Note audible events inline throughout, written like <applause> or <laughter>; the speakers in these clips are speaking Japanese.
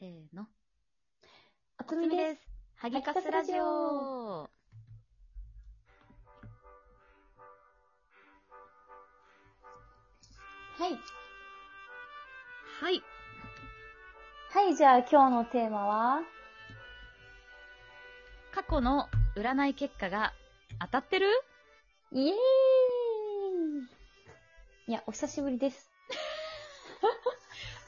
せーの。あつみです。す。ハギカスラジオ。はい。はい。はい、じゃあ今日のテーマは？過去の占い結果が当たってる？イエーイいや、お久しぶりです。<laughs>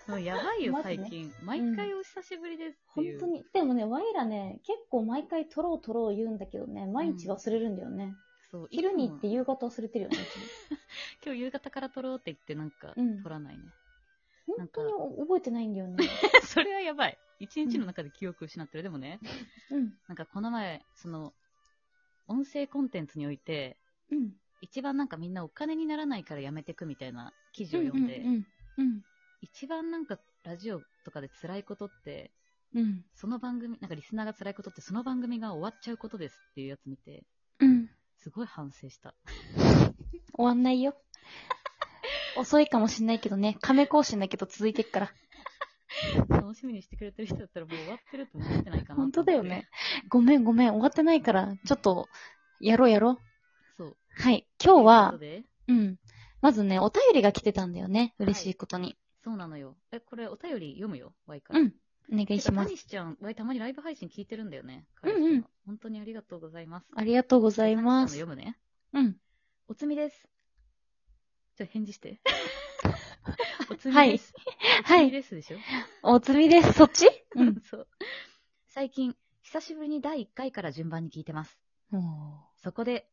もうやばいよ、まずね最近。毎回お久しぶりですっていう。本当に。でもね、ワイらね、結構毎回撮ろう撮ろう言うんだけどね、毎日忘れるんだよね。そう。昼に行ってい夕方忘れてるよね。いつも今日夕方から撮ろうって言ってなんか、うん撮らないね。本当に覚えてないんだよね。<laughs> それはやばい。一日の中で記憶失ってる。でもね、うん。なんかこの前、その、音声コンテンツにおいて、うん。一番なんかみんなお金にならないからやめてくみたいな記事を読んで、うん。うん。一番なんかラジオとかで辛いことって、うん。その番組、なんかリスナーが辛いことってその番組が終わっちゃうことですっていうやつ見て、うん。すごい反省した。終わんないよ。<laughs> 遅いかもしんないけどね、亀更新だけど続いてっから。楽しみにしてくれてる人だったらもう終わってると思ってないかな。本当だよね。ごめんごめん、終わってないから、ちょっと、やろうやろう。そう。はい。今日はこと、でうん。まずね、お便りが来てたんだよね。嬉しいことに。そうなのよ。え、これお便り読むよ、ワイから。うん。お願いしますてかタニ。シちゃん、ワイたまにライブ配信聞いてるんだよね。うんうん本当にありがとうございます。ありがとうございます。読むね。うん。おつみです。ちょ、返事して。<laughs> おつみはいです。はいおつみですでしょ？おつみです。そっち？うん。<laughs> そう。最近、久しぶりに第1回から順番に聞いてます。そこで、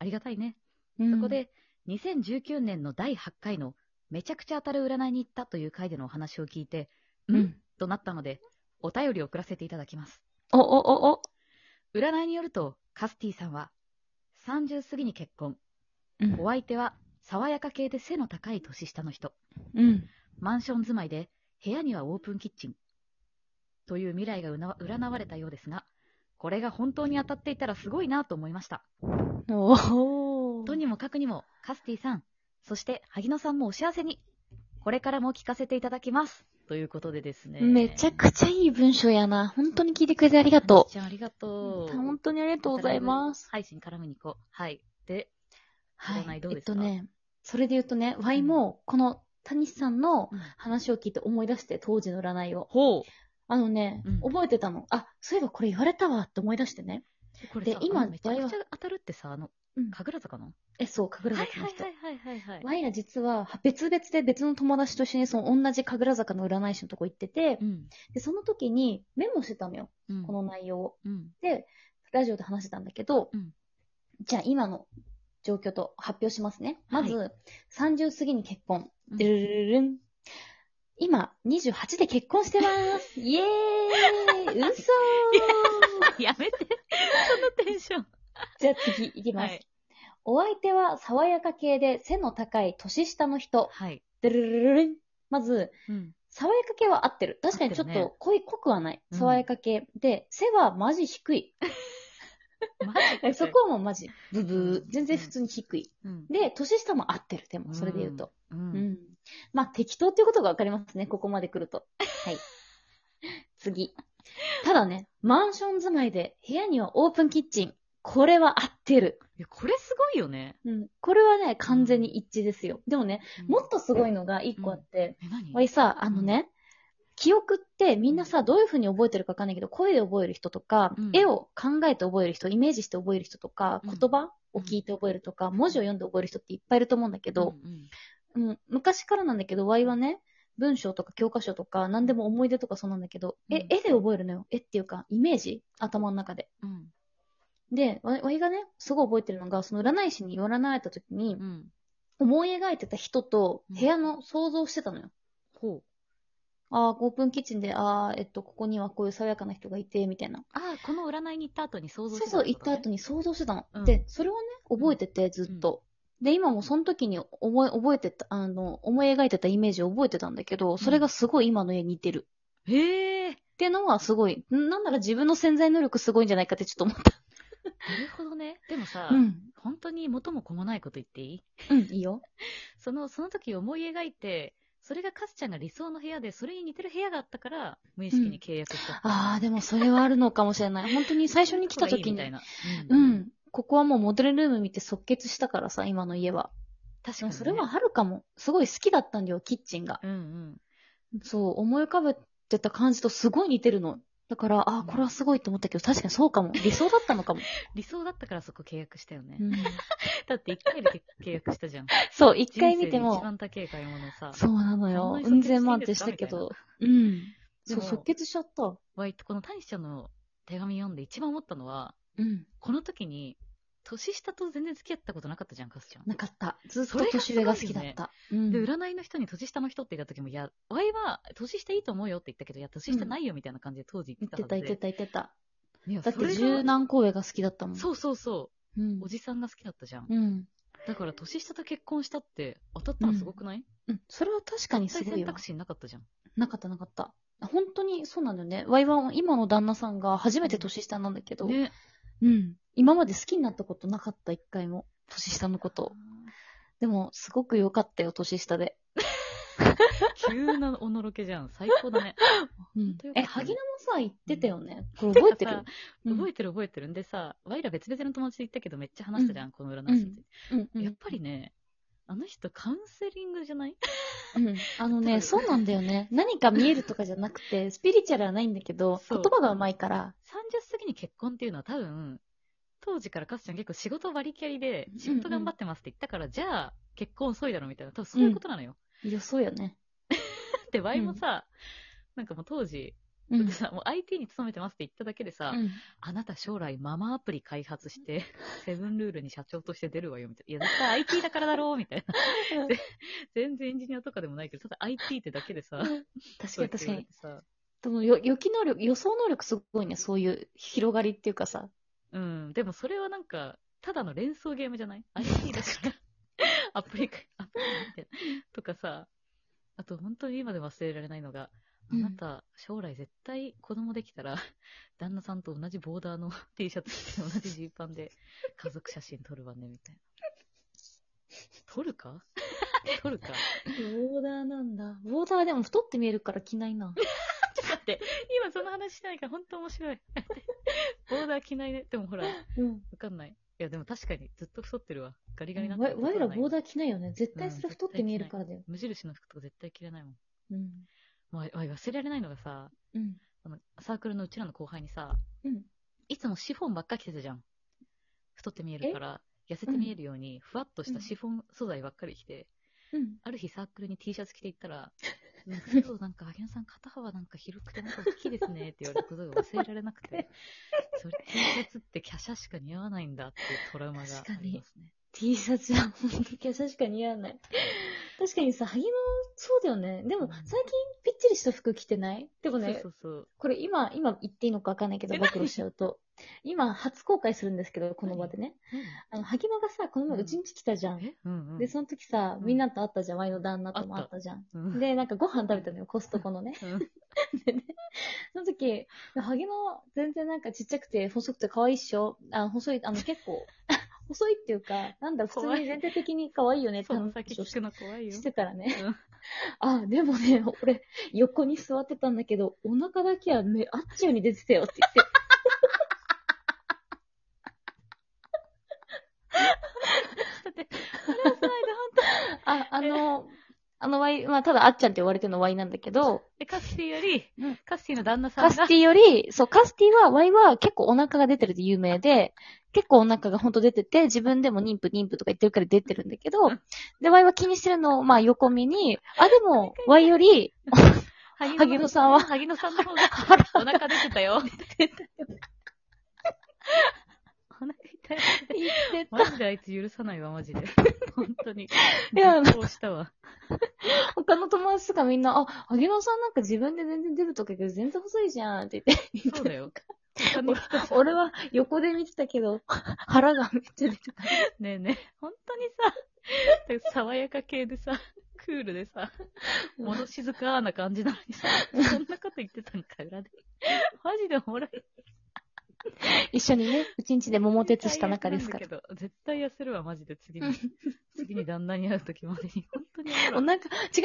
ありがたいね。うんそこ、で、2019年の第8回のめちゃくちゃ当たる占いに行ったという回でのお話を聞いて、うんん？となったので、お便りを送らせていただきます。お、お、お、お。占いによると、カスティさんは、30過ぎに結婚。うんお相手は、爽やか系で背の高い年下の人。うん。マンション住まいで、部屋にはオープンキッチン。という未来が占われたようですが、これが本当に当たっていたらすごいなと思いました。おとにもかくにも、カスティさん、そして萩野さんもお幸せに、これからも聞かせていただきます。ということでですね。めちゃくちゃいい文章やな。本当に聞いてくれてありがとちゃんありがとう。う。本当にありがとうございます。配信絡みに行こう。はい。で、はい。どうですか？えっとね、それで言うとね、ワイも、この、谷さんのうん話を聞いて思い出して、当時の占いを。ほあのね、うん覚えてたの。あ、そういえばこれ言われたわって思い出してね。う。これさで今めちゃくちゃ当たるってさ、あの、うん神楽坂の？え、そう、神楽はい坂の人。はいはいはいはい。ワイら実は別々で別の友達と一緒にその同じ神楽坂の占い師のとこ行ってて、うん。で、その時にメモしてたのよ。うん。この内容を。うん。で、ラジオで話してたんだけど、うんじゃあ今の状況と発表しますね。まず、は30過ぎに結婚。うんでるるるるん。今、28で結婚してます。<laughs> <laughs> イエーイ嘘ーやめて。そのテンション。じゃあ次いきます。はいお相手は爽やか系で背の高い年下の人。はい。でるるるるん。まず、うん。爽やか系は合ってる。確かにちょっと濃い、濃くはない。うん爽やか系。で、背はマジ低い。<laughs> <laughs> そこはもうマジ、ブブー。全然普通に低い。うん。で、年下も合ってる。でも、それで言うと。う。うんん。まあ、適当っていうことがわかりますね。ここまで来ると。はい。次。ただね、マンション住まいで部屋にはオープンキッチン。これは合ってる。いや、これすごいよね。うん。これはね、完全に一致ですよ。でもね、もっと、とすごいのが一個あって、え、何？わいさ、あのね、記憶ってみんなさ、どういう風に覚えてるかわかんないけど、声で覚える人とか、うん絵を考えて覚える人、イメージして覚える人とか、うん言葉を聞いて覚えるとか、文字を読んで覚える人っていっぱいいると思うんだけど、うんうん、昔からなんだけど、ワイはね、文章とか教科書とか、何でも思い出とかそうなんだけど、えうん、絵で覚えるのよ。絵っていうか、イメージ？頭の中で。うん。で、ワイワイがね、すごい覚えてるのが、その占い師に占われた時に、うん。思い描いてた人とうん部屋の想像してたのよ。ほう。ああ、オープンキッチンで、ああ、えっと、ここにはこういう爽やかな人がいて、みたいな。ああ、この占いに行った後に想像してそうそう、行った後に。に想像してたの。うんで、それをね、覚えてて、ずっと。で、今もその時に思い、覚えてた、あの、思い描いてたイメージを覚えてたんだけど、それがすごい今の絵に似てる。へえ。っていうのはすごい、んなんなら自分の潜在能力すごいんじゃないかってちょっと思った。なるほどね。でもさ、うん。本当に元も子もないこと言っていい？うん、いいよ。<laughs> その、その時思い描いて、それがカスちゃんが理想の部屋で、それに似てる部屋があったから、無意識に契約しちゃった。ああ、でもそれはあるのかもしれない。<laughs> 本当に最初に来た時に、みたいな。ううん。ん。ここはもうモデルルーム見て即決したからさ、今の家は。確かに、ね。それはあるかも。すごい好きだったんだよ、キッチンが。うんうん。そう、思い浮かべてた感じとすごい似てるの。だから、ああ、これはすごいと思ったけど、確かにそうかも。理想だったのかも。<laughs> 理想だったからそこ契約したよね。うん、<laughs> だって一回で契約したじゃん。そう、一回見て人生で一も、番高い買い物をさ。そうなのよ。うん千万ってしたけど。みうん。でそう、も即決しちゃった。わい、この谷ちゃんの手紙読んで一番思ったのは、うん。この時に、年下と全然付き合ったことなかったじゃん、カスちゃん。なかった。ずっと年上が好きだった。うん。で、占いの人に年下の人って言った時も、いや、ワイは年下いいと思うよって言ったけど、いや、年下ないよみたいな感じで当時言言ってた、ってたはずで。言ってた、言ってた。いやだってそれが十何個上が好きだったもん。そうそうそうう。んお。じさんが好きだったじゃん。うん。だから年下と結婚したって当たったのすごくない、うん。それは確かにすごいわ絶対選択。肢なかったじゃん。なかったなかった。本当にそうなんだよね。ワイは今の旦那さんが初めて年下なんだけど、ね。うん。今まで好きになったことなかった、一回も。年下のこと。でも、すごく良かったよ、年下で。急なおのろけじゃん。最高だね。うん当よかったねえ、萩野もさ、言ってたよね。これ覚えてる？覚えてる覚えてるんでさ、ワイら別々の友達で行ったけどめっちゃ話したじゃん、この占い師についてうんうんやっぱりね、あの人カウンセリングじゃない？うん。あのね、そうなんだよね。何か見えるとかじゃなくて、<laughs> スピリチュアルはないんだけど、そう言葉が上手いから。30過ぎに結婚っていうのは多分、当時からカスちゃん結構仕事割りキャリでうんうん仕事頑張ってますって言ったから、じゃあ結婚遅いだろみたいな、多分そういうことなのよ。いや、そうよね。<laughs> で、ワイもさ、なんかもう当時、うん。さもう IT に勤めてますって言っただけでさ、うんあなた将来ママアプリ開発して、<laughs> セブンルールに社長として出るわよみたいな。いや、絶対 IT だからだろうみたいな。<laughs> で全然エンジニアとかでもないけど、ただ IT ってだけでさ、確かに確かに。さ。でもよ、予期能力、予想能力すごいね、そういう広がりっていうかさ。うん。でもそれはなんか、ただの連想ゲームじゃない <laughs> ?IT だから。アプリか、アプリみたいな。とかさ、あと本当に今で忘れられないのが、あうんなた、将来絶対子供できたら、<laughs> 旦那さんと同じボーダーの <laughs> T シャツ着て同じジーパンで家族写真撮るわね、みたいな。撮るか？<laughs> 撮るか？ボーダーなんだ。ボーダーでも太って見えるから着ないな。ちょっと待って、今その話してないから本当面白い。ボーダー着ないね。でもほら、わうん。かんない。いや、でも確かにずっと太ってるわ。ガリガリになってわる。わいらボーダー着ないよね。絶対それ太って見えるからだよ。無印の服とか絶対着れないもん。うん。わいわい忘れられないのがさ、うん。あのサークルのうちらの後輩にさ、うん。いつもシフォンばっか着てたじゃん。太って見えるから、痩せて見えるように、ふわっとしたシフォン素材ばっかり着て、うん。ある日サークルに T シャツ着て行ったら、<laughs> 今日なんか、萩野さん肩幅なんか広くてなんか大きいですねって言われたことが忘れられなくて、それ T シャツって華奢しか似合わないんだっていうトラウマがありますね。T シャツは本当に優しか似合わない。確かにさ、萩野、そうだよね。でもうん、最近ぴっちりした服着てない？でもねそ、うそうこれ今、今言っていいのかわかんないけど、え暴露しちゃうと。今、初公開するんですけど、この場でね。あの、萩野がさ、この前うちんち来たじゃん。え？うんうん。で、その時さ、うんみんなと会ったじゃん。ワイの旦那とも会ったじゃん。うん、で、なんかご飯食べたのよ、コストコのね。うんでね、その時、萩野全然なんかちっちゃくて細くて可愛いっしょあ細い、あの結構、細いっていうか、なんだ、普通に全体的に可愛いよねってその先話をしの怖いよ。してたらね。うん <laughs> あ、でもね、俺、横に座ってたんだけど、お腹だけは目、あっちように出てたよって言って。<laughs> <laughs> あ、あの、あのワイ、まあ、ただあっちゃんって言われてるのワイなんだけど、当で、カスティより、うんカスティの旦那さんが、カスティより、そう、カスティは、ワイは結構お腹が出てるで有名で、結構お腹がほんと出てて、自分でも妊婦妊婦とか言ってるから出てるんだけどうん、で、ワイは気にしてるのを、まあ横見に、あ、でも、ワイより、萩萩野さんは萩野さんの方が、お腹出てたよ。お腹痛い。言ってマジであいつ許さないわ、マジで。本当に。いやそうしたわ。<laughs> 他の友達とかみんな、あ、萩野さんなんか自分で全然出るとかけど、全然細いじゃんって言って。そうだよ。<laughs> 俺は横で見てたけど、<laughs> 腹がめっちゃ出てた。ねえねえ、本当にさ、爽やか系でさ、クールでさ、物静かな感じなのにさ、そんなこと言ってたんか、裏で。マジでおもろい。一緒にね、うちんちで桃鉄した仲ですから。絶対痩せるわ、マジで、次に。次に旦那に会う時までに。にお腹、違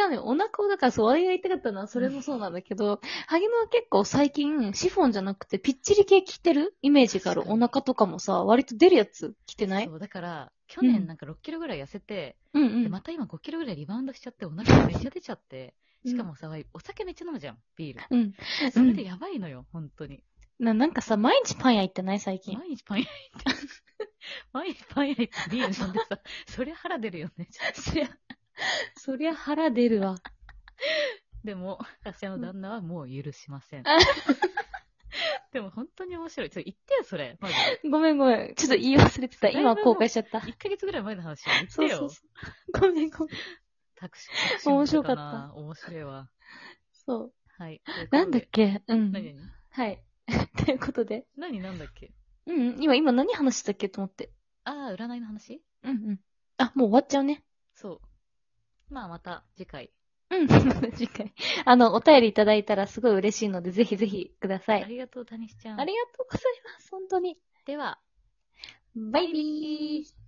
うのよ。お腹を、だからそう、私が言いたかったのはそれもそうなんだけど、萩野は結構最近、シフォンじゃなくて、ピッチリ系着てる？イメージがある。お腹とかもさ、割と出るやつ着てない？そう、だから、去年なんか6キロぐらい痩せて、うんうん。でまた今5キロぐらいリバウンドしちゃって、お腹がめっちゃ出ちゃって、うんしかもさ、お酒めっちゃ飲むじゃん、ビール。うん。それでやばいのよ、本当に。な、なんかさ、毎日パン屋行ってない？最近。毎日パン屋行って、<laughs> 毎日パン屋行ってビール飲んでさ、そりゃ腹出るよね。そりゃ、<laughs> そりゃ腹出るわ。でも、私の旦那はもう許しません。あ <laughs> でも本当に面白い。ちょ、言ってよ、それ。マジで。ごめんごめん。ちょっと言い忘れてた。今後悔しちゃった。1ヶ月ぐらい前の話言ってよ。そうそうそう。ごめんごめん。タクシー。タクシー面白かったな面白いわ。そう。はい。なんだっけ？うん。何？何はい。<laughs> ということで。何？なんだっけ？うんうん。今、今何話したっけ？と思って。ああ、占いの話？うんうん。あ、もう終わっちゃうね。そう。まあまた次回。うん。<laughs> 次回。あの、お便りいただいたらすごい嬉しいので、ぜひぜひください。ありがとう、タニシちゃん。ありがとうございます。本当に。では、バイビー。